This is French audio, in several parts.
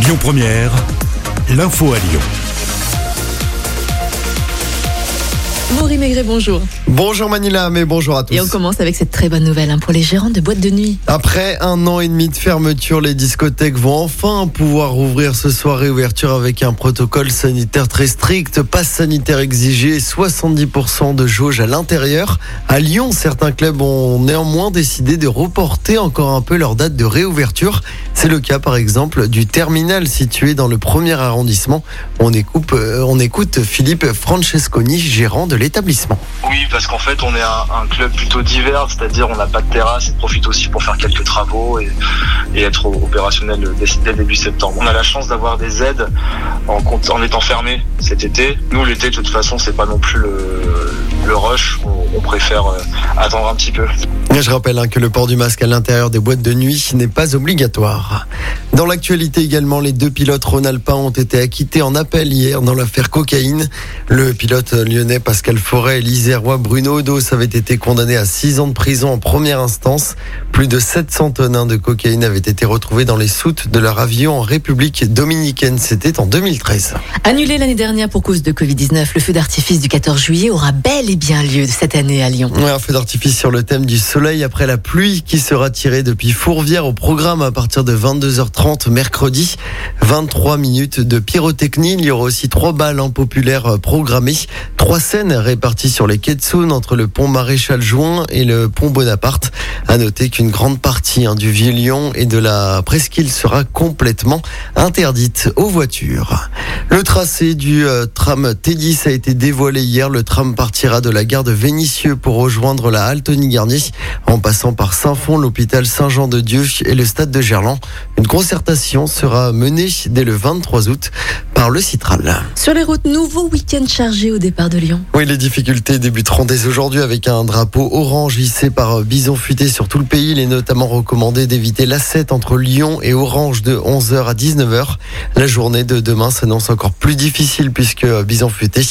Lyon Première, l'info à Lyon. Maury Maigret, bonjour. Bonjour Manila, mais bonjour à tous. Et on commence avec cette très bonne nouvelle hein, pour les gérants de boîtes de nuit. Après un an et demi de fermeture, les discothèques vont enfin pouvoir rouvrir ce soir et ouverture avec un protocole sanitaire très strict, passe sanitaire exigé, 70% de jauge à l'intérieur. À Lyon, certains clubs ont néanmoins décidé de reporter encore un peu leur date de réouverture. C'est le cas par exemple du terminal situé dans le premier arrondissement. On écoute, euh, on Philippe Francesconi, gérant de l'établissement. Oui, parce qu'en fait, on est un, club plutôt divers, c'est-à-dire on n'a pas de terrasse et profite aussi pour faire quelques travaux et, être opérationnel dès, début septembre. On a la chance d'avoir des aides en, en étant fermé cet été. Nous, l'été, de toute façon, c'est pas non plus le, le rush. On, on préfère euh, attendre un petit peu. Et Je rappelle hein, que le port du masque à l'intérieur des boîtes de nuit n'est pas obligatoire. Dans l'actualité également, les deux pilotes rhône-alpins ont été acquittés en appel hier dans l'affaire cocaïne. Le pilote lyonnais Pascal Forêt et l'Isérois Bruno Odos avaient été condamnés à 6 ans de prison en première instance. Plus de 700 tonnes de cocaïne avaient été retrouvées dans les soutes de leur avion en République dominicaine. C'était en 2013. Annulé l'année dernière pour cause de Covid-19, le feu d'artifice du 14 juillet aura bel et bien lieu cette année à Lyon. Un feu d'artifice sur le thème du soleil après la pluie qui sera tirée depuis Fourvière au programme à partir de 22h30 mercredi. 23 minutes de pyrotechnie. Il y aura aussi trois balles en programmées. Trois scènes réparties sur les quais de Saône entre le pont Maréchal Juin et le pont Bonaparte. À noter qu'une grande partie hein, du Vieux-Lyon et de la presqu'île sera complètement interdite aux voitures. Le tracé du euh, tram T10 a été dévoilé hier. Le tram partira de la gare de Vénissieux pour rejoindre la Altony Garnier en passant par Saint-Fond, l'hôpital Saint-Jean-de-Dieu et le stade de Gerland. Une concertation sera menée dès le 23 août par le Citral. Sur les routes, nouveau week-end chargé au départ de Lyon. Oui, les difficultés débuteront dès aujourd'hui avec un drapeau orange hissé par Bison Futé sur tout le pays. Il est notamment recommandé d'éviter l'A7 entre Lyon et Orange de 11h à 19h. La journée de demain s'annonce encore plus difficile puisque Bison Futé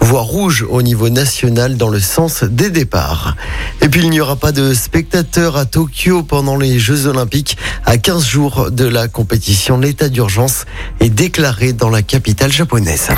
voit rouge au niveau national dans le sens des départs. Et puis il n'y aura pas de spectateurs à Tokyo pendant les Jeux Olympiques. À 15 jours de la compétition, l'état d'urgence est déclaré dans la capitale japonaise.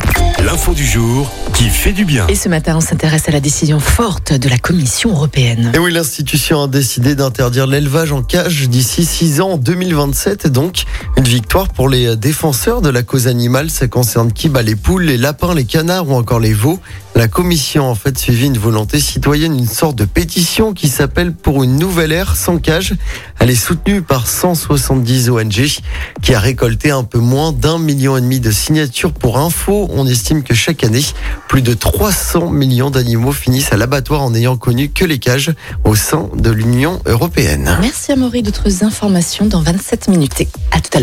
L'info du jour qui fait du bien. Et ce matin, on s'intéresse à la décision forte de la Commission européenne. Et oui, l'institution a décidé d'interdire l'élevage en cage d'ici 6 ans, en 2027. Donc, une victoire pour les défenseurs de la cause animale. Ça concerne qui? Bah, Les poules, les lapins, les canards ou encore les veaux. La commission a en fait suivi une volonté citoyenne, une sorte de pétition qui s'appelle Pour une nouvelle ère sans cage. Elle est soutenue par 170 ONG qui a récolté un peu moins d'un million et demi de signatures pour info. On estime que chaque année, plus de 300 millions d'animaux finissent à l'abattoir en n'ayant connu que les cages au sein de l'Union européenne. Merci à Maury. D'autres informations dans 27 minutes. Et à tout à